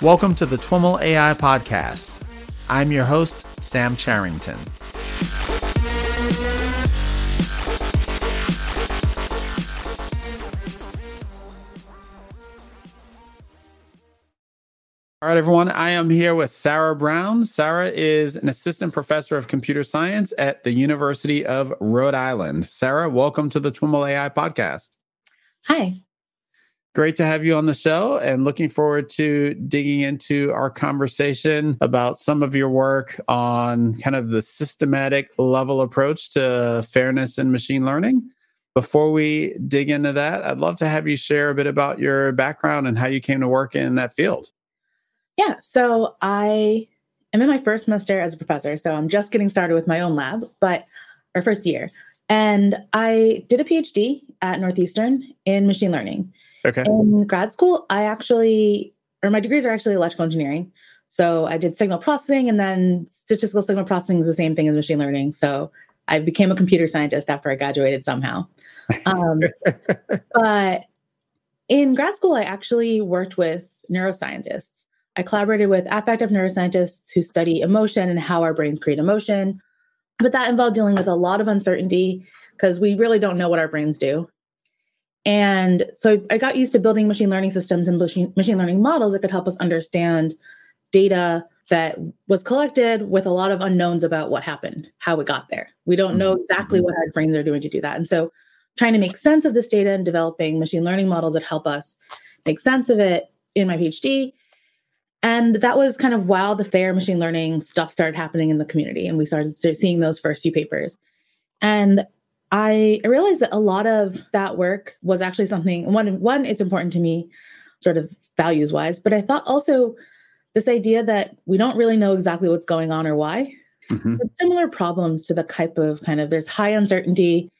Welcome to the TWIML AI Podcast. I'm your host, Sam Charrington. All right, everyone. I am here with Sarah Brown. Sarah is an assistant professor of computer science at the University of Rhode Island. Sarah, welcome to the TWIML AI podcast. Hi. Great to have you on the show and looking forward to digging into our conversation about some of your work on kind of the systematic level approach to fairness in machine learning. Before we dig into that, I'd love to have you share a bit about your background and how you came to work in that field. Yeah, so I am in my first semester as a professor, so I'm just getting started with my own lab, but our first year. And I did a PhD at Northeastern in machine learning. Okay. In grad school, I actually, or my degrees are actually electrical engineering. So I did signal processing and then statistical signal processing is the same thing as machine learning. So I became a computer scientist after I graduated somehow. Um, but in grad school, I actually worked with neuroscientists. I collaborated with affective neuroscientists who study emotion and how our brains create emotion. But that involved dealing with a lot of uncertainty because we really don't know what our brains do. And so I got used to building machine learning systems and machine, machine learning models that could help us understand data that was collected with a lot of unknowns about what happened, how it got there. We don't know mm-hmm. exactly what our brains are doing to do that. And so trying to make sense of this data and developing machine learning models that help us make sense of it in my PhD. And that was kind of while the fair machine learning stuff started happening in the community. And we started seeing those first few papers. And I realized that a lot of that work was actually something one one it's important to me sort of values wise but I thought also this idea that we don't really know exactly what's going on or why. Mm-hmm. similar problems to the type of kind of there's high uncertainty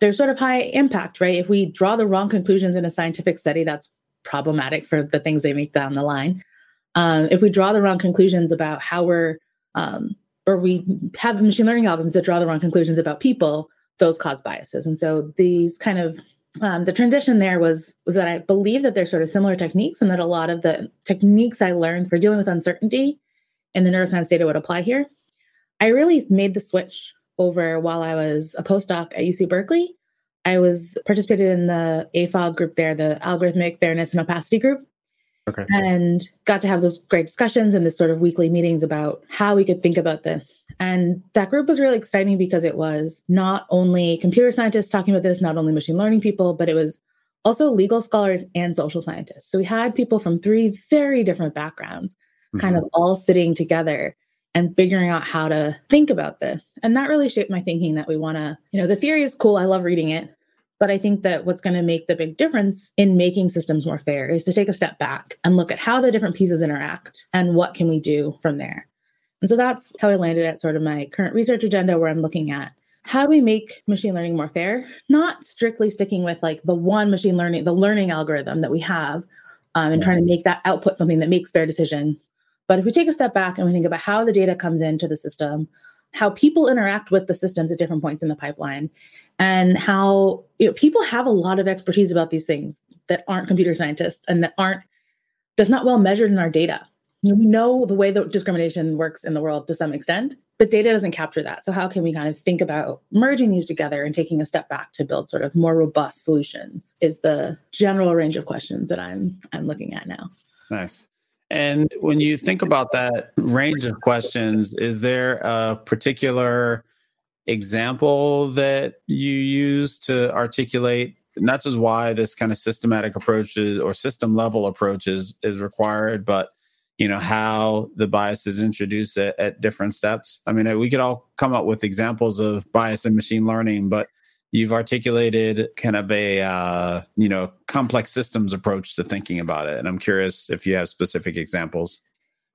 there's sort of high impact right? If we draw the wrong conclusions in a scientific study that's problematic for the things they make down the line. Um, if we draw the wrong conclusions about how we're um, or we have machine learning algorithms that draw the wrong conclusions about people those cause biases. And so these kind of um, the transition there was was that I believe that there's sort of similar techniques, and that a lot of the techniques I learned for dealing with uncertainty in the neuroscience data would apply here. I really made the switch over while I was a postdoc at UC Berkeley. I was participated in the AFOG group there, the Algorithmic Fairness and Opacity group, Okay. And got to have those great discussions and this sort of weekly meetings about how we could think about this. And that group was really exciting because it was not only computer scientists talking about this, not only machine learning people, but it was also legal scholars and social scientists. So we had people from three very different backgrounds mm-hmm. kind of all sitting together and figuring out how to think about this. And that really shaped my thinking that we want to, you know, the theory is cool. I love reading it. But I think that what's going to make the big difference in making systems more fair is to take a step back and look at how the different pieces interact and what can we do from there. And so that's how I landed at sort of my current research agenda where I'm looking at how do we make machine learning more fair, not strictly sticking with like the one machine learning, the learning algorithm that we have um, and trying to make that output something that makes fair decisions. But if we take a step back and we think about how the data comes into the system, how people interact with the systems at different points in the pipeline and how you know, people have a lot of expertise about these things that aren't computer scientists and that aren't that's not well measured in our data. You know, we know the way that discrimination works in the world to some extent but data doesn't capture that. So how can we kind of think about merging these together and taking a step back to build sort of more robust solutions is the general range of questions that i'm i'm looking at now. Nice. And when you think about that range of questions, is there a particular example that you use to articulate not just why this kind of systematic approach is, or system level approach is, is required, but you know how the bias is introduced at, at different steps? I mean, we could all come up with examples of bias in machine learning, but you've articulated kind of a uh, you know complex systems approach to thinking about it and i'm curious if you have specific examples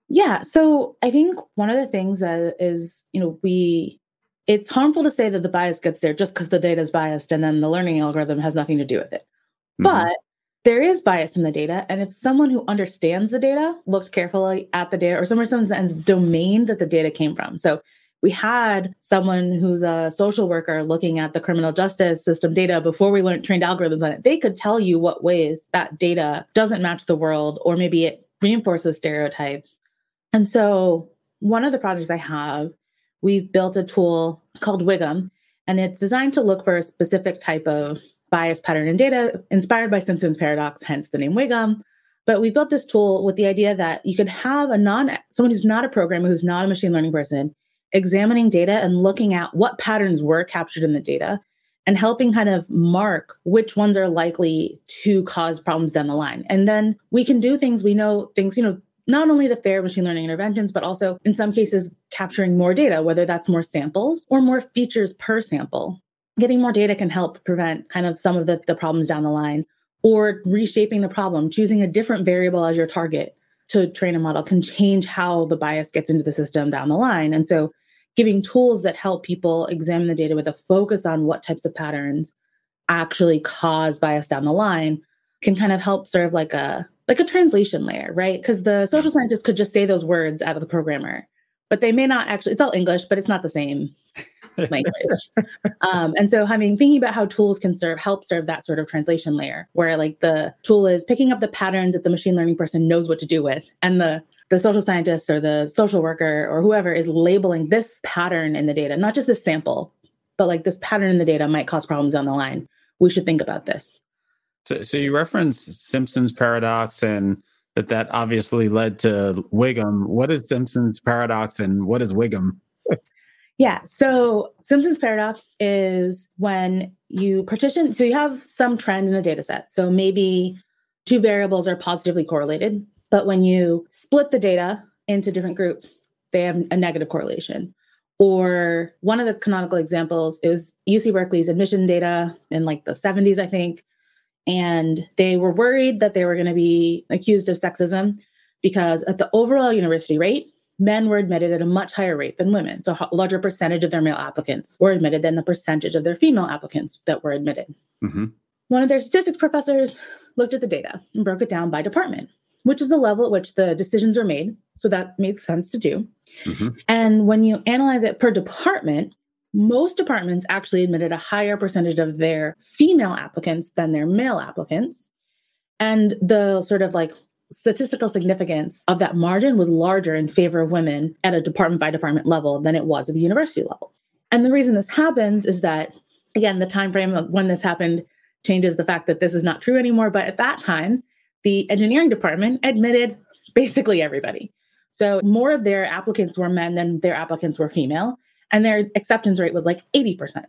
yeah so i think one of the things that is you know we it's harmful to say that the bias gets there just because the data is biased and then the learning algorithm has nothing to do with it mm-hmm. but there is bias in the data and if someone who understands the data looked carefully at the data or someone understands the domain that the data came from so we had someone who's a social worker looking at the criminal justice system data before we learned trained algorithms on it. They could tell you what ways that data doesn't match the world, or maybe it reinforces stereotypes. And so, one of the projects I have, we've built a tool called Wiggum, and it's designed to look for a specific type of bias pattern in data inspired by Simpson's paradox, hence the name Wiggum. But we built this tool with the idea that you could have a non someone who's not a programmer, who's not a machine learning person, examining data and looking at what patterns were captured in the data and helping kind of mark which ones are likely to cause problems down the line. And then we can do things, we know things, you know, not only the fair machine learning interventions, but also in some cases capturing more data, whether that's more samples or more features per sample. Getting more data can help prevent kind of some of the, the problems down the line or reshaping the problem, choosing a different variable as your target to train a model can change how the bias gets into the system down the line. And so giving tools that help people examine the data with a focus on what types of patterns actually cause bias down the line can kind of help serve like a like a translation layer, right? Because the social scientists could just say those words out of the programmer, but they may not actually. It's all English, but it's not the same language. um, and so having thinking about how tools can serve help serve that sort of translation layer where like the tool is picking up the patterns that the machine learning person knows what to do with and the the social scientist or the social worker or whoever is labeling this pattern in the data not just this sample but like this pattern in the data might cause problems down the line we should think about this so, so you referenced simpson's paradox and that that obviously led to Wiggum. What is Simpson's paradox and what is Wiggum? Yeah. So Simpson's paradox is when you partition, so you have some trend in a data set. So maybe two variables are positively correlated, but when you split the data into different groups, they have a negative correlation. Or one of the canonical examples is UC Berkeley's admission data in like the 70s, I think. And they were worried that they were going to be accused of sexism because at the overall university rate, men were admitted at a much higher rate than women. So a larger percentage of their male applicants were admitted than the percentage of their female applicants that were admitted. Mm-hmm. One of their statistics professors looked at the data and broke it down by department, which is the level at which the decisions are made. So that makes sense to do. Mm-hmm. And when you analyze it per department, most departments actually admitted a higher percentage of their female applicants than their male applicants. And the sort of like statistical significance of that margin was larger in favor of women at a department by department level than it was at the university level. And the reason this happens is that again the time frame of when this happened changes the fact that this is not true anymore, but at that time the engineering department admitted basically everybody. So more of their applicants were men than their applicants were female, and their acceptance rate was like 80%.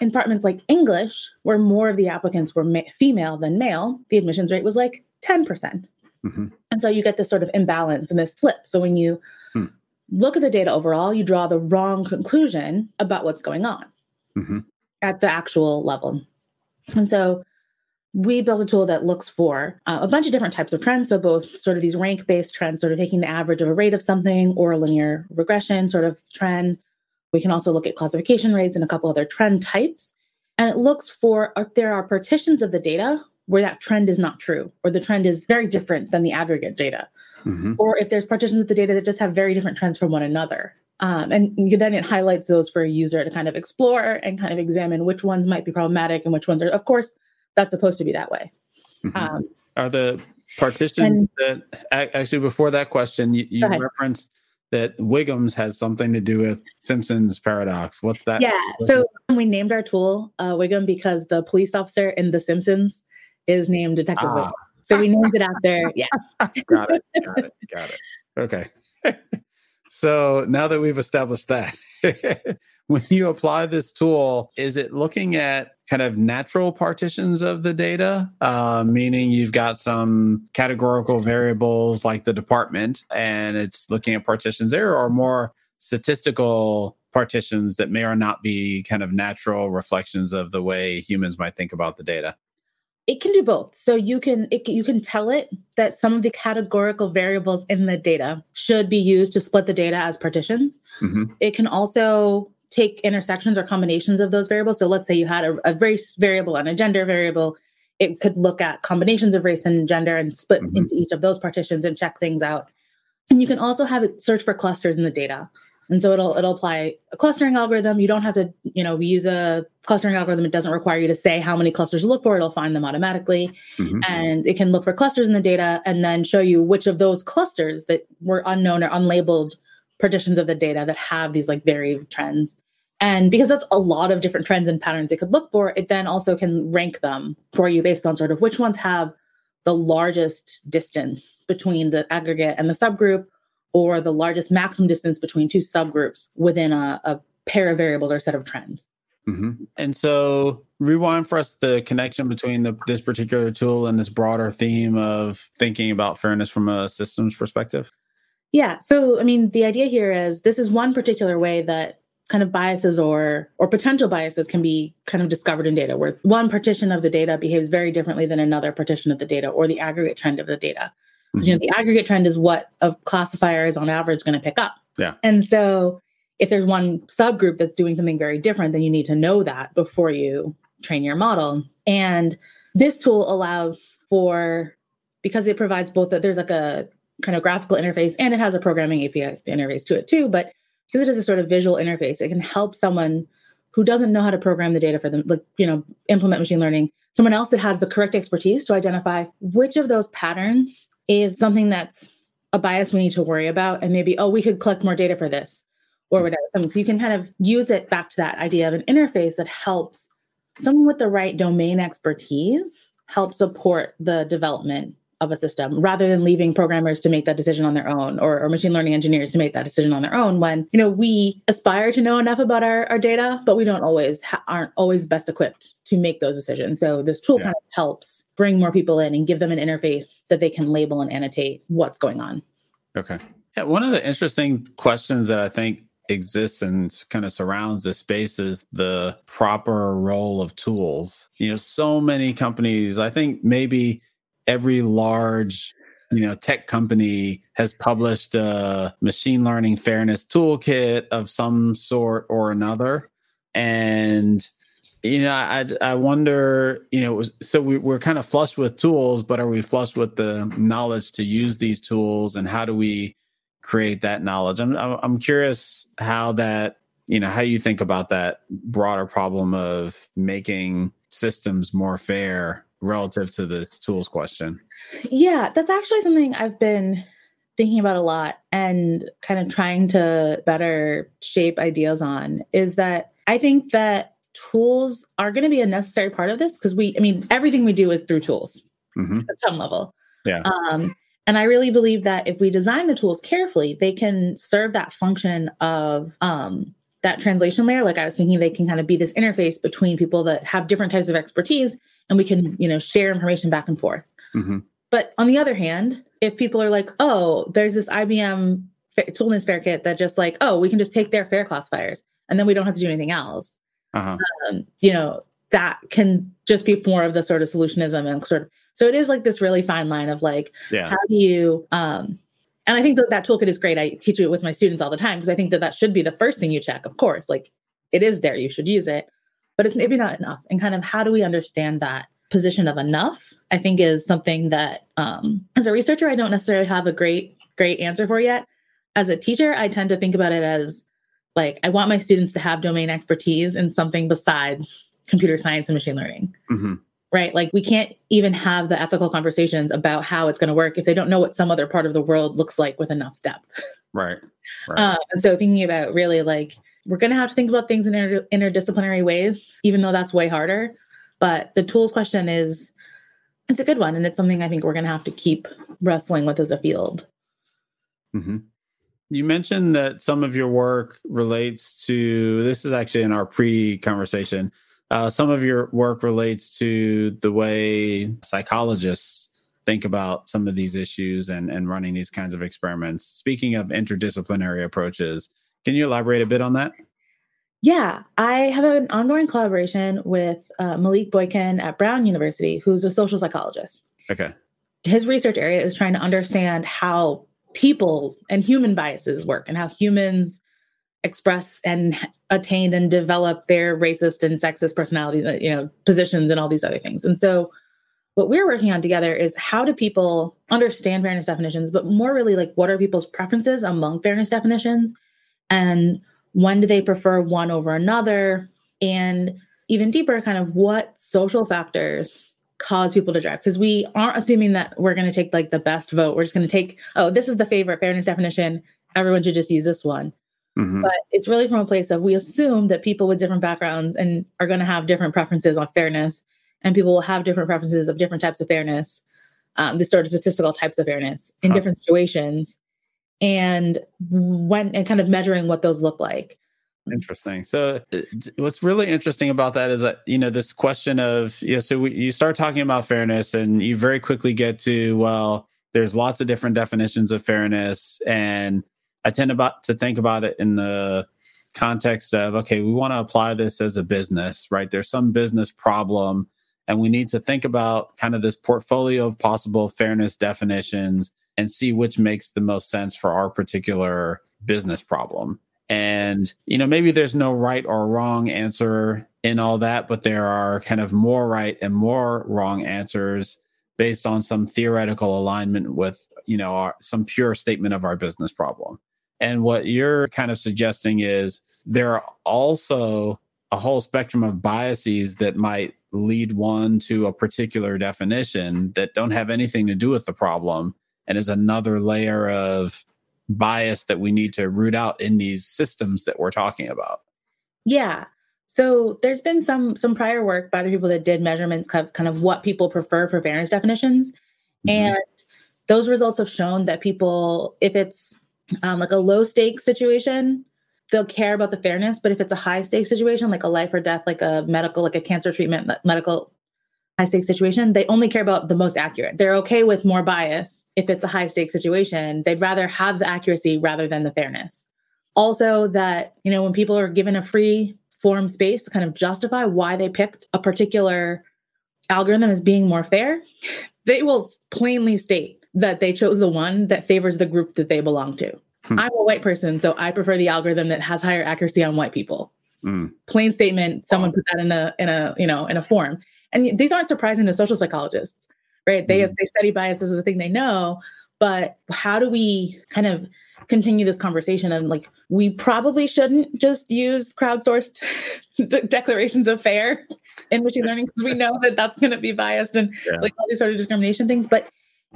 In departments like English, where more of the applicants were ma- female than male, the admissions rate was like 10%. Mm-hmm. And so you get this sort of imbalance and this flip. So when you hmm. look at the data overall, you draw the wrong conclusion about what's going on mm-hmm. at the actual level. And so we built a tool that looks for uh, a bunch of different types of trends. So, both sort of these rank based trends, sort of taking the average of a rate of something, or a linear regression sort of trend. We can also look at classification rates and a couple other trend types. And it looks for if there are partitions of the data where that trend is not true or the trend is very different than the aggregate data mm-hmm. or if there's partitions of the data that just have very different trends from one another um, and then it highlights those for a user to kind of explore and kind of examine which ones might be problematic and which ones are of course that's supposed to be that way mm-hmm. um, are the partitions and, that actually before that question you, you referenced that Wiggum's has something to do with Simpson's paradox. What's that? Yeah. So we named our tool uh, WIGM because the police officer in The Simpsons is named Detective ah. So we named it after, yeah. got it. Got it. Got it. Okay. so now that we've established that, when you apply this tool, is it looking at kind of natural partitions of the data, uh, meaning you've got some categorical variables like the department, and it's looking at partitions there, or more statistical partitions that may or not be kind of natural reflections of the way humans might think about the data? it can do both so you can it, you can tell it that some of the categorical variables in the data should be used to split the data as partitions mm-hmm. it can also take intersections or combinations of those variables so let's say you had a, a, race variable and a gender variable it could look at combinations of race and gender and split mm-hmm. into each of those partitions and check things out and you can also have it search for clusters in the data And so it'll it'll apply a clustering algorithm. You don't have to, you know, we use a clustering algorithm. It doesn't require you to say how many clusters to look for. It'll find them automatically. Mm-hmm. And it can look for clusters in the data and then show you which of those clusters that were unknown or unlabeled partitions of the data that have these like varied trends. And because that's a lot of different trends and patterns it could look for, it then also can rank them for you based on sort of which ones have the largest distance between the aggregate and the subgroup or the largest maximum distance between two subgroups within a, a pair of variables or set of trends. Mm-hmm. And so, rewind for us the connection between the, this particular tool and this broader theme of thinking about fairness from a systems perspective. Yeah. So, I mean, the idea here is this is one particular way that kind of biases or or potential biases can be kind of discovered in data where one partition of the data behaves very differently than another partition of the data or the aggregate trend of the data. Mm-hmm. you know the aggregate trend is what a classifier is on average going to pick up. Yeah. And so if there's one subgroup that's doing something very different then you need to know that before you train your model. And this tool allows for because it provides both that there's like a kind of graphical interface and it has a programming api interface to it too but because it is a sort of visual interface, it can help someone who doesn't know how to program the data for them, like, you know, implement machine learning, someone else that has the correct expertise to identify which of those patterns is something that's a bias we need to worry about. And maybe, oh, we could collect more data for this or whatever. So you can kind of use it back to that idea of an interface that helps someone with the right domain expertise help support the development of a system rather than leaving programmers to make that decision on their own or, or, machine learning engineers to make that decision on their own when you know we aspire to know enough about our, our data but we don't always ha- aren't always best equipped to make those decisions. So this tool yeah. kind of helps bring more people in and give them an interface that they can label and annotate what's going on. Okay. Yeah one of the interesting questions that i think exists and kind of surrounds this space is the proper role of tools. You know so many companies i think maybe every large you know tech company has published a machine learning fairness toolkit of some sort or another. And you know i i wonder you know so we, we're kind of flushed with tools but are we flushed with the knowledge to use these tools and how do we create that knowledge? I'm i'm curious how that you know how you think about that broader problem of making systems more fair relative to this tools question? Yeah, that's actually something I've been thinking about a lot and kind of trying to better shape ideas on is that I think that tools are going to be a necessary part of this because we, I mean, everything we do is through tools mm-hmm. at some level. Yeah. Um, and I really believe that if we design the tools carefully, they can serve that function of um, that translation layer. Like I was thinking, they can kind of be this interface between people that have different types of expertise and we can you know share information back and forth mm-hmm. but on the other hand if people are like oh there's this ibm toolness fair kit that just like oh we can just take their fair classifiers and then we don't have to do anything else uh-huh. um, you know that can just be more of the sort of solutionism and sort of so it is like this really fine line of like yeah. how do you um and i think that that toolkit is great i teach it with my students all the time because i think that that should be the first thing you check of course like it is there you should use it but it's maybe not enough. And kind of how do we understand that position of enough? I think is something that, um, as a researcher, I don't necessarily have a great, great answer for yet. As a teacher, I tend to think about it as like, I want my students to have domain expertise in something besides computer science and machine learning. Mm-hmm. Right. Like, we can't even have the ethical conversations about how it's going to work if they don't know what some other part of the world looks like with enough depth. Right. right. Uh, and so, thinking about really like, we're going to have to think about things in inter- interdisciplinary ways, even though that's way harder. But the tools question is, it's a good one. And it's something I think we're going to have to keep wrestling with as a field. Mm-hmm. You mentioned that some of your work relates to this is actually in our pre conversation. Uh, some of your work relates to the way psychologists think about some of these issues and, and running these kinds of experiments. Speaking of interdisciplinary approaches, can you elaborate a bit on that? Yeah, I have an ongoing collaboration with uh, Malik Boykin at Brown University, who's a social psychologist. Okay. His research area is trying to understand how people and human biases work and how humans express and attain and develop their racist and sexist personality, uh, you know, positions and all these other things. And so what we're working on together is how do people understand fairness definitions, but more really like what are people's preferences among fairness definitions and when do they prefer one over another? And even deeper kind of what social factors cause people to drive? Because we aren't assuming that we're going to take like the best vote. We're just going to take oh this is the favorite fairness definition. Everyone should just use this one. Mm-hmm. but it's really from a place of we assume that people with different backgrounds and are going to have different preferences on fairness and people will have different preferences of different types of fairness um, this sort of statistical types of fairness in huh. different situations and when and kind of measuring what those look like Interesting. So, uh, what's really interesting about that is that you know this question of you know, so we, you start talking about fairness, and you very quickly get to well, there's lots of different definitions of fairness, and I tend about to think about it in the context of okay, we want to apply this as a business, right? There's some business problem, and we need to think about kind of this portfolio of possible fairness definitions and see which makes the most sense for our particular business problem. And, you know, maybe there's no right or wrong answer in all that, but there are kind of more right and more wrong answers based on some theoretical alignment with, you know, our, some pure statement of our business problem. And what you're kind of suggesting is there are also a whole spectrum of biases that might lead one to a particular definition that don't have anything to do with the problem and is another layer of bias that we need to root out in these systems that we're talking about. Yeah. So there's been some some prior work by the people that did measurements of kind of what people prefer for fairness definitions. Mm-hmm. and those results have shown that people if it's um, like a low stakes situation they'll care about the fairness. But if it's a high stakes situation like a life or death like a medical like a cancer treatment medical high stakes situation, they only care about the most accurate. They're okay with more bias if it's a high stakes situation. They'd rather have the accuracy rather than the fairness. Also, that, you know, when people are given a free form space to kind of justify why they picked a particular algorithm as being more fair, they will plainly state that they chose the one that favors the group that they belong to. Hmm. I'm a white person, so I prefer the algorithm that has higher accuracy on white people. Mm. Plain statement. Someone put that in a in a you know in a form and these aren't surprising to social psychologists, right? They mm. they study bias as a thing they know, but how do we kind of continue this conversation of like we probably shouldn't just use crowdsourced declarations of fair in machine learning because we know that that's going to be biased and yeah. like all these sort of discrimination things but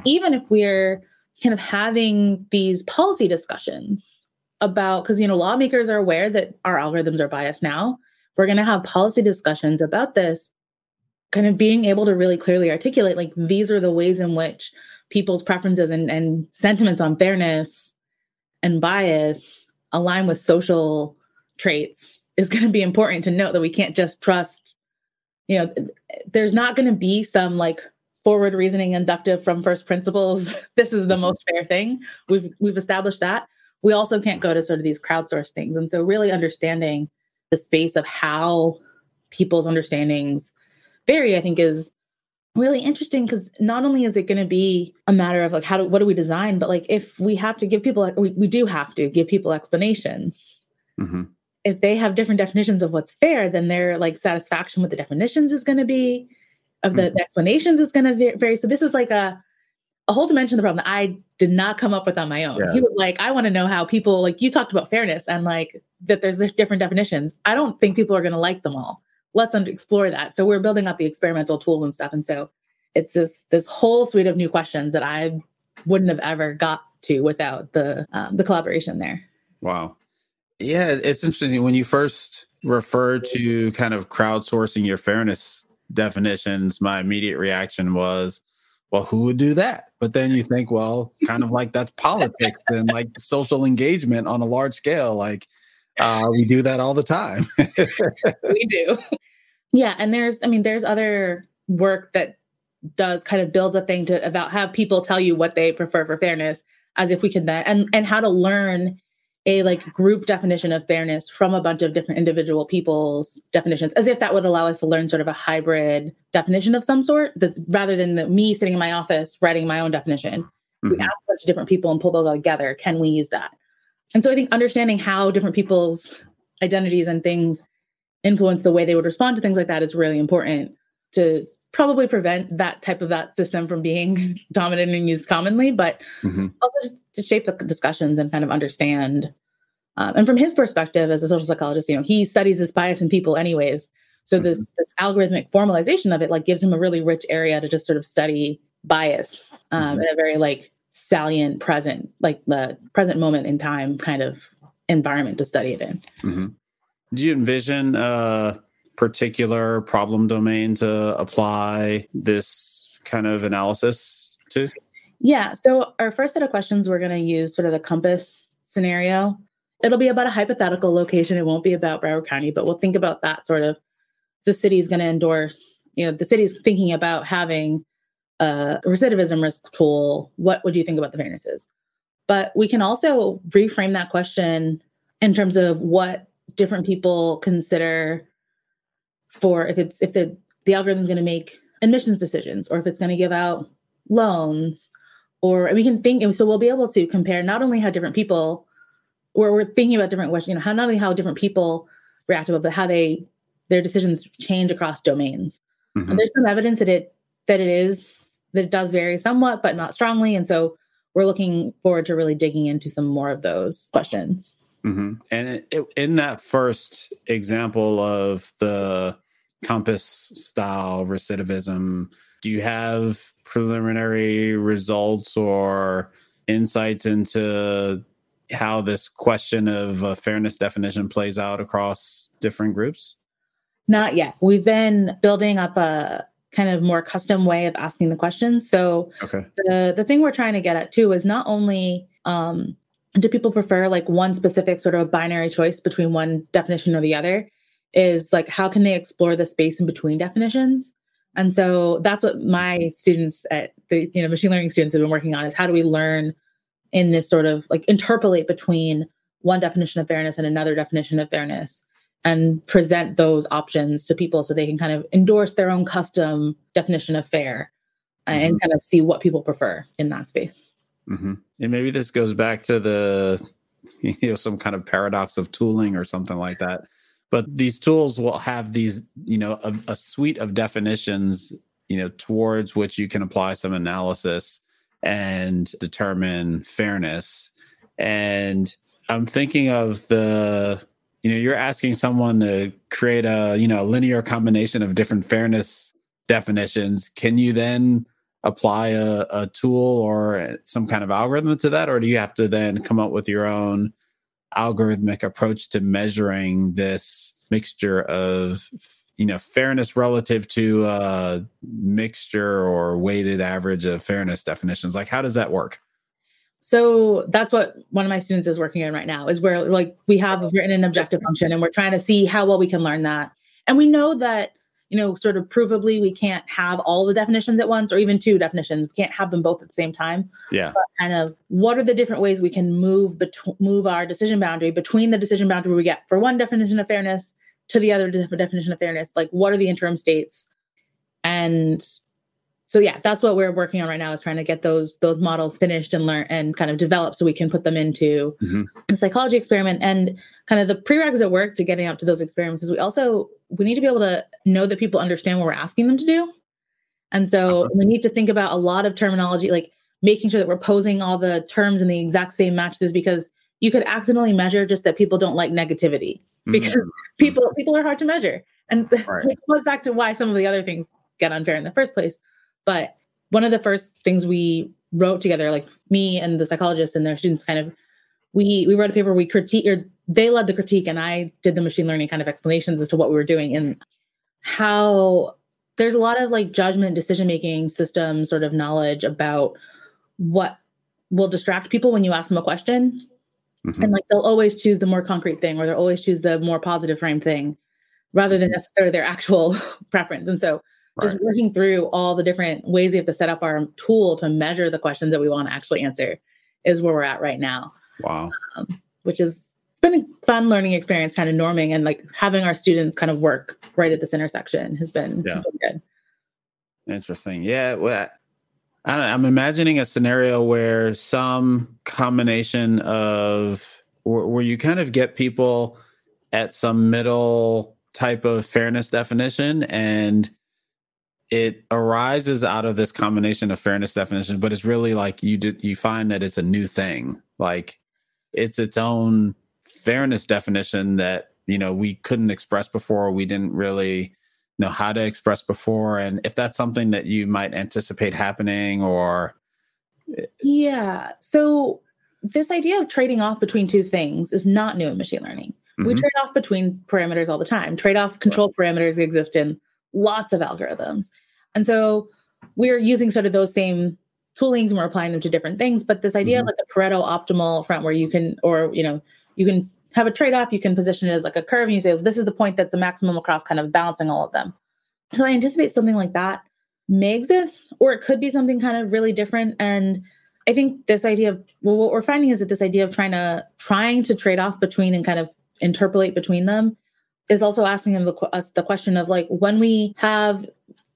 even if we're kind of having these policy discussions about because you know lawmakers are aware that our algorithms are biased now we're going to have policy discussions about this kind of being able to really clearly articulate like these are the ways in which people's preferences and, and sentiments on fairness and bias align with social traits is going to be important to note that we can't just trust you know there's not going to be some like forward reasoning inductive from first principles. This is the mm-hmm. most fair thing. We've we've established that. We also can't go to sort of these crowdsourced things. And so really understanding the space of how people's understandings vary, I think is really interesting because not only is it going to be a matter of like how do what do we design, but like if we have to give people we, we do have to give people explanations. Mm-hmm. If they have different definitions of what's fair, then their like satisfaction with the definitions is going to be of the, mm-hmm. the explanations is going to vary. So this is like a a whole dimension of the problem that I did not come up with on my own. Yeah. He was like, I want to know how people like you talked about fairness and like that there's different definitions. I don't think people are going to like them all let's explore that. So we're building up the experimental tools and stuff. And so it's this this whole suite of new questions that I wouldn't have ever got to without the um, the collaboration there. Wow. Yeah, it's interesting when you first refer to kind of crowdsourcing your fairness definitions. My immediate reaction was, well, who would do that? But then you think, well, kind of like that's politics and like social engagement on a large scale. Like uh, we do that all the time. we do. Yeah, and there's, I mean, there's other work that does kind of builds a thing to about have people tell you what they prefer for fairness, as if we can then and and how to learn a like group definition of fairness from a bunch of different individual people's definitions, as if that would allow us to learn sort of a hybrid definition of some sort. That's rather than the, me sitting in my office writing my own definition. Mm-hmm. We ask a bunch of different people and pull those all together. Can we use that? And so I think understanding how different people's identities and things influence the way they would respond to things like that is really important to probably prevent that type of that system from being dominant and used commonly, but mm-hmm. also just to shape the discussions and kind of understand Um, and from his perspective as a social psychologist, you know, he studies this bias in people anyways. So mm-hmm. this this algorithmic formalization of it like gives him a really rich area to just sort of study bias um, mm-hmm. in a very like salient present, like the present moment in time kind of environment to study it in. Do you envision a particular problem domain to apply this kind of analysis to? Yeah. So our first set of questions, we're going to use sort of the COMPAS scenario. It'll be about a hypothetical location. It won't be about Broward County, but we'll think about that sort of. The city is going to endorse, you know, the city's thinking about having a recidivism risk tool. What would you think about the fairnesses? But we can also reframe that question in terms of what different people consider for if it's if the the algorithm is going to make admissions decisions or if it's going to give out loans or we can think so we'll be able to compare not only how different people or we're thinking about different questions you know how not only how different people react to it but how they their decisions change across domains. Mm-hmm. and there's some evidence that it that it is that it does vary somewhat but not strongly. And so we're looking forward to really digging into some more of those questions mm-hmm. and it, it, in that first example of the COMPAS style recidivism do you have preliminary results or insights into how this question of a fairness definition plays out across different groups? Not yet. We've been building up a kind of more custom way of asking the questions. So okay. the the thing we're trying to get at too is not only um, do people prefer like one specific sort of binary choice between one definition or the other, is like how can they explore the space in between definitions? And so that's what my students at the you know machine learning students have been working on is how do we learn in this sort of like interpolate between one definition of fairness and another definition of fairness and present those options to people so they can kind of endorse their own custom definition of fair mm-hmm. and kind of see what people prefer in that space. Mm-hmm. And maybe this goes back to the you know some kind of paradox of tooling or something like that. But these tools will have these you know a, a, suite of definitions you know towards which you can apply some analysis and determine fairness. And i'm thinking of the you know you're asking someone to create a you know linear combination of different fairness definitions. Can you then apply a, a tool or some kind of algorithm to that? Or do you have to then come up with your own algorithmic approach to measuring this mixture of you know fairness relative to a mixture or weighted average of fairness definitions? Like how does that work? So that's what one of my students is working on right now is where like we have written an objective function and we're trying to see how well we can learn that. And we know that you know, sort of provably, we can't have all the definitions at once or even two definitions. We can't have them both at the same time. Yeah. But kind of what are the different ways we can move between move our decision boundary between the decision boundary we get for one definition of fairness to the other definition of fairness? Like what are the interim states? And so yeah, that's what we're working on right now is trying to get those those models finished and learn and kind of develop so we can put them into mm-hmm. a psychology experiment. And kind of the prerequisite work to getting up to those experiments is we also we need to be able to know that people understand what we're asking them to do. And so uh-huh. we need to think about a lot of terminology, like making sure that we're posing all the terms in the exact same matches because you could accidentally measure just that people don't like negativity because mm-hmm. people people are hard to measure. And so right. it goes back to why some of the other things get unfair in the first place. But one of the first things we wrote together, like me and the psychologist and their students, kind of, we we wrote a paper. We critique, or they led the critique, and I did the machine learning kind of explanations as to what we were doing and how there's a lot of like judgment, decision making system sort of knowledge about what will distract people when you ask them a question. Mm-hmm. And like they'll always choose the more concrete thing or they'll always choose the more positive frame thing rather than mm-hmm. necessarily their actual preference. And so just working through all the different ways we have to set up our tool to measure the questions that we want to actually answer is where we're at right now. Wow. Um, which is it's been a fun learning experience kind of norming and like having our students kind of work right at this intersection has been, yeah. has been good. Interesting. Yeah. Well, I don't know, I'm imagining a scenario where some combination of where you kind of get people at some middle type of fairness definition and it arises out of this combination of fairness definition, but it's really like you do, you find that it's a new thing. Like it's its own fairness definition that you know we couldn't express before. We didn't really know how to express before. And if that's something that you might anticipate happening or yeah. So this idea of trading off between two things is not new in machine learning. Mm-hmm. we trade off between parameters all the time. Trade off control parameters exist in lots of algorithms. And so we're using sort of those same toolings and we're applying them to different things but this idea mm-hmm. of like a pareto optimal front where you can or you know you can have a trade-off you can position it as like a curve and you say this is the point that's the maximum across kind of balancing all of them. So i anticipate something like that may exist or it could be something kind of really different. And i think this idea of well what we're finding is that this idea of trying to trying to trade off between and kind of interpolate between them is also asking them the, us the question of like when we have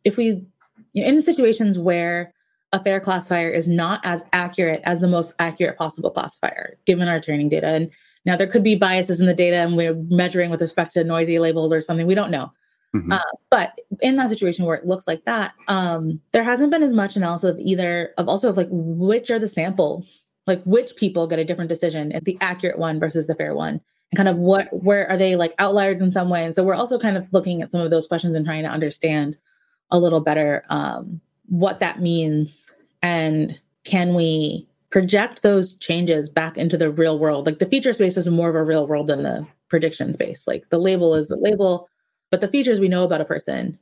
if we you know, in situations where a fair classifier is not as accurate as the most accurate possible classifier given our training data and now, there could be biases in the data, and we're measuring with respect to noisy labels or something. We don't know. Mm-hmm. Uh, but in that situation where it looks like that, um, there hasn't been as much analysis of either of also of like which are the samples, like which people get a different decision, at the accurate one versus the fair one, kind of what where are they like outliers in some way. And so we're also kind of looking at some of those questions and trying to understand a little better um, what that means and can we project those changes back into the real world. Like the feature space is more of a real world than the prediction space. Like the label is a label, but the features we know about a person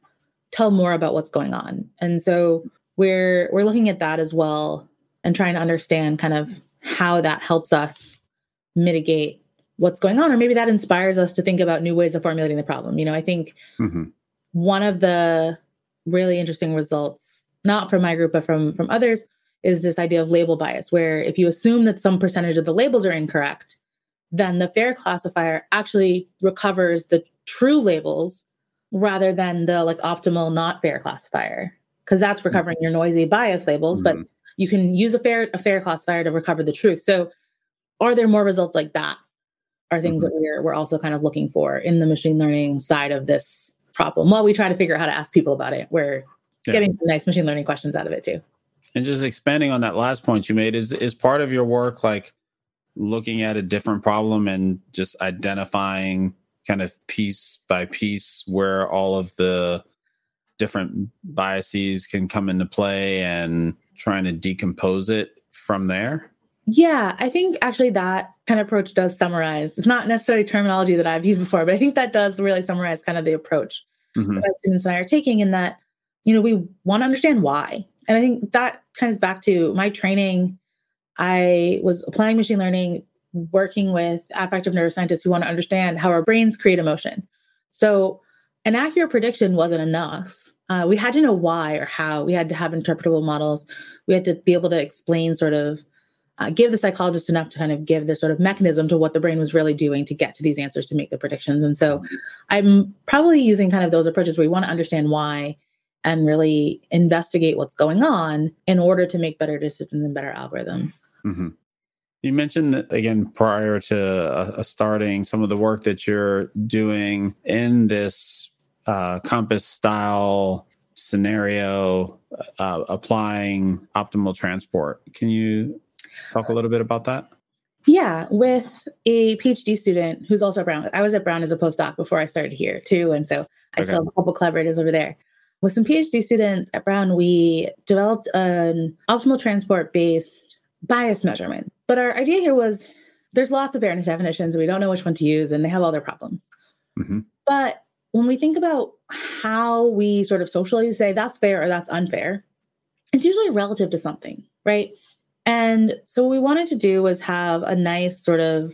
tell more about what's going on. And so we're we're looking at that as well and trying to understand kind of how that helps us mitigate what's going on or maybe that inspires us to think about new ways of formulating the problem. You know, I think mm-hmm. one of the really interesting results not from my group but from from others is this idea of label bias, where if you assume that some percentage of the labels are incorrect, then the fair classifier actually recovers the true labels rather than the like optimal not fair classifier because that's recovering mm-hmm. your noisy bias labels mm-hmm. but you can use a fair a fair classifier to recover the truth so are there more results like that are things mm-hmm. that we're we're also kind of looking for in the machine learning side of this problem while we try to figure out how to ask people about it we're yeah. getting some nice machine learning questions out of it too and just expanding on that last point you made is is part of your work like looking at a different problem and just identifying kind of piece by piece where all of the different biases can come into play and trying to decompose it from there? Yeah, I think actually that kind of approach does summarize. It's not necessarily terminology that I've used before, but I think that does really summarize kind of the approach mm-hmm. that students and I are taking in that, you know, we want to understand why. And I think that comes back to my training. I was applying machine learning, working with affective neuroscientists who want to understand how our brains create emotion. So, an accurate prediction wasn't enough. Uh, we had to know why or how. We had to have interpretable models. We had to be able to explain, sort of, uh, give the psychologist enough to kind of give the sort of mechanism to what the brain was really doing to get to these answers to make the predictions. And so, I'm probably using kind of those approaches where we want to understand why and really investigate what's going on in order to make better decisions and better algorithms. Mm-hmm. You mentioned that again prior to uh, uh, starting some of the work that you're doing in this uh, COMPAS style scenario, uh, applying optimal transport. Can you talk a little bit about that? Yeah, with a PhD student who's also Brown. I was at Brown as a postdoc before I started here too, and so I okay. still have a couple collaborators over there with some PhD students at Brown, we developed an optimal transport based bias measurement. But our idea here was there's lots of fairness definitions. We don't know which one to use, and they have all their problems. Mm-hmm. But when we think about how we sort of socially say that's fair or that's unfair, it's usually relative to something, right? And so what we wanted to do was have a nice sort of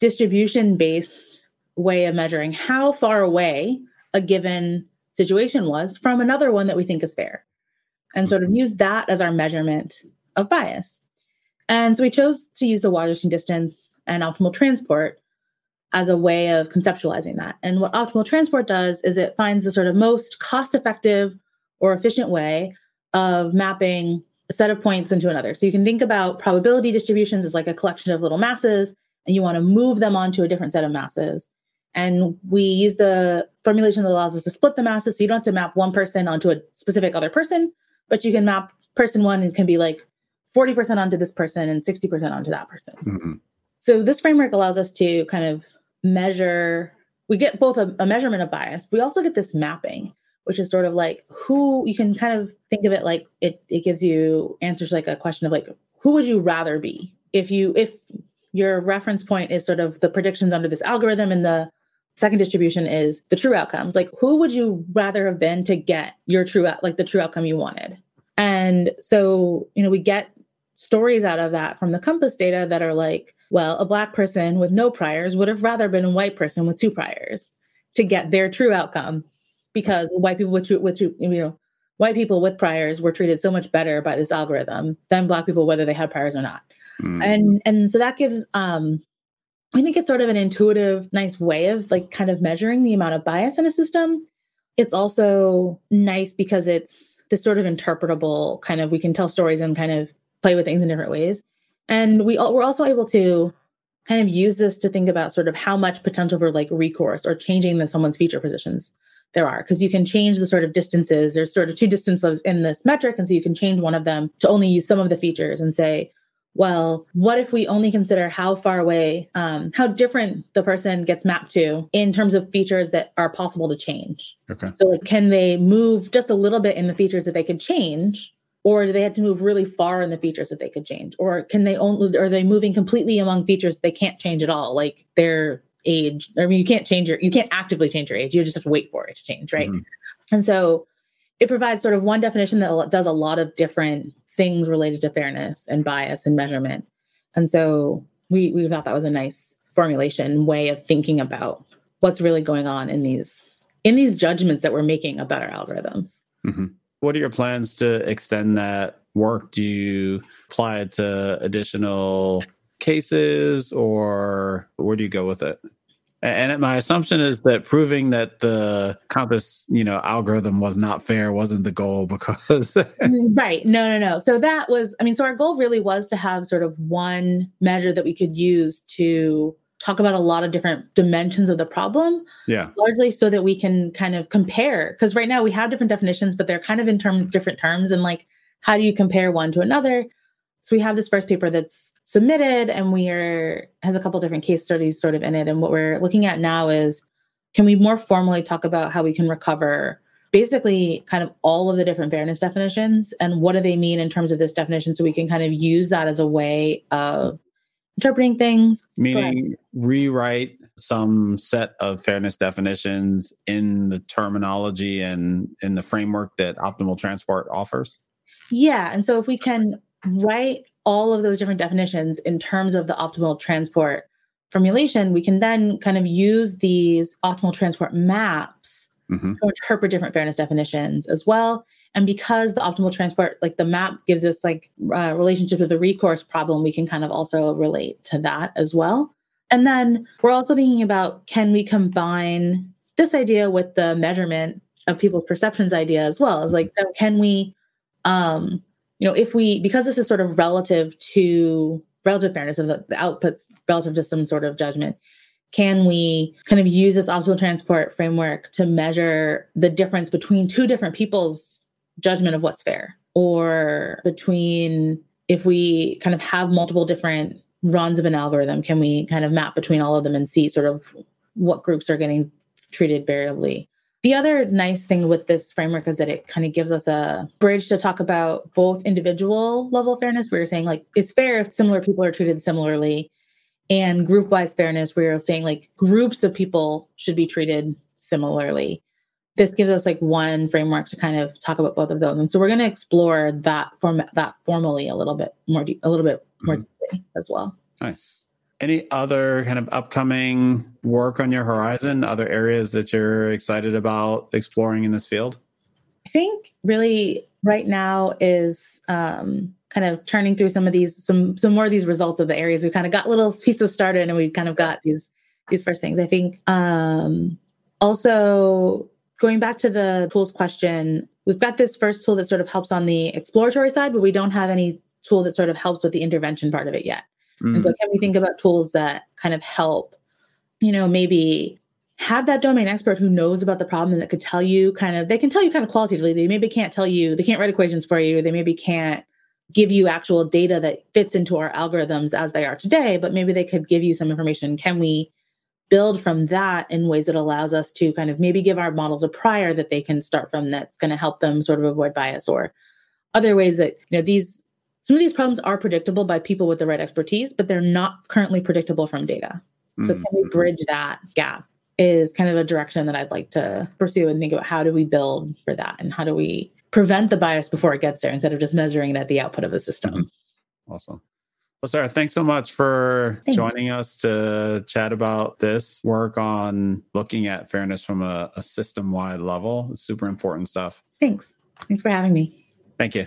distribution based way of measuring how far away a given situation was from another one that we think is fair and sort of mm-hmm. use that as our measurement of bias. And so we chose to use the Wasserstein distance and optimal transport as a way of conceptualizing that. And what optimal transport does is it finds the sort of most cost effective or efficient way of mapping a set of points into another. So you can think about probability distributions as like a collection of little masses, and you want to move them onto a different set of masses. And we use the formulation that allows us to split the masses. So you don't have to map one person onto a specific other person, but you can map person one and can be like 40% onto this person and 60% onto that person. Mm-hmm. So this framework allows us to kind of measure, we get both a, a measurement of bias, we also get this mapping, which is sort of like who you can kind of think of it like it, it gives you answers like a question of like, who would you rather be? If you, if your reference point is sort of the predictions under this algorithm and the second distribution is the true outcomes like who would you rather have been to get your true like the true outcome you wanted? And so you know we get stories out of that from the COMPAS data that are like well a black person with no priors would have rather been a white person with two priors to get their true outcome because white people with with you know white people with priors were treated so much better by this algorithm than black people whether they had priors or not mm. and and so that gives um I think it's sort of an intuitive, nice way of like kind of measuring the amount of bias in a system. It's also nice because it's this sort of interpretable kind of we can tell stories and kind of play with things in different ways. And we all, we're also able to kind of use this to think about sort of how much potential for like recourse or changing the someone's feature positions there are because you can change the sort of distances there's sort of two distance distances in this metric and so you can change one of them to only use some of the features and say well, what if we only consider how far away, um, how different the person gets mapped to in terms of features that are possible to change? Okay. So, like, can they move just a little bit in the features that they could change? Or do they have to move really far in the features that they could change? Or can they only, are they moving completely among features they can't change at all? Like their age. I mean, you can't change your, you can't actively change your age. You just have to wait for it to change, right? Mm-hmm. And so it provides sort of one definition that does a lot of different things related to fairness and bias and measurement. And so we we thought that was a nice formulation way of thinking about what's really going on in these in these judgments that we're making about our algorithms. Mm-hmm. What are your plans to extend that work? Do you apply it to additional cases or where do you go with it? And my assumption is that proving that the COMPAS, you know, algorithm was not fair wasn't the goal because right. No, no, no. So that was, I mean, so our goal really was to have sort of one measure that we could use to talk about a lot of different dimensions of the problem. Yeah. Largely so that we can kind of compare. Because right now we have different definitions, but they're kind of in terms different terms. And like, how do you compare one to another? So we have this first paper that's submitted and we are has a couple different case studies sort of in it. And what we're looking at now is can we more formally talk about how we can recover basically kind of all of the different fairness definitions? And what do they mean in terms of this definition? So we can kind of use that as a way of interpreting things. Meaning rewrite some set of fairness definitions in the terminology and in the framework that optimal transport offers? Yeah. And so if we can write all of those different definitions in terms of the optimal transport formulation, we can then kind of use these optimal transport maps mm-hmm. to interpret different fairness definitions as well. And because the optimal transport, like the map gives us like uh, relationship to the recourse problem, we can kind of also relate to that as well. And then we're also thinking about can we combine this idea with the measurement of people's perceptions idea as well Is like so can we um you know, if we, because this is sort of relative to relative fairness of the, the outputs relative to some sort of judgment, can we kind of use this optimal transport framework to measure the difference between two different people's judgment of what's fair? Or between if we kind of have multiple different runs of an algorithm can we kind of map between all of them and see sort of what groups are getting treated variably the other nice thing with this framework is that it kind of gives us a bridge to talk about both individual level fairness, where you're saying like it's fair if similar people are treated similarly, and group wise fairness, where you're saying like groups of people should be treated similarly. This gives us like one framework to kind of talk about both of those, and so we're going to explore that form that formally a little bit more, a little bit more mm-hmm. deeply as well. Nice. Any other kind of upcoming work on your horizon? Other areas that you're excited about exploring in this field? I think really right now is um, kind of turning through some of these, some some more of these results of the areas we kind of got little pieces started, and we kind of got these these first things. I think um, also going back to the tools question, we've got this first tool that sort of helps on the exploratory side, but we don't have any tool that sort of helps with the intervention part of it yet. Mm. And so, mm. can we think about tools that kind of help, you know, maybe have that domain expert who knows about the problem and that could tell you kind of, they can tell you kind of qualitatively. They maybe can't tell you, they can't write equations for you. They maybe can't give you actual data that fits into our algorithms as they are today, but maybe they could give you some information. Can we build from that in ways that allows us to kind of maybe give our models a prior that they can start from that's going to help them sort of avoid bias or other ways that, you know, these some of these problems are predictable by people with the right expertise, but they're not currently predictable from data. So, mm-hmm. can we bridge that gap? Is kind of a direction that I'd like to pursue and think about how do we build for that and how do we prevent the bias before it gets there instead of just measuring it at the output of the system. Mm-hmm. Awesome. Well, Sarah, thanks so much for thanks. joining us to chat about this work on looking at fairness from a, a system wide level. It's super important stuff. Thanks. Thanks for having me. Thank you.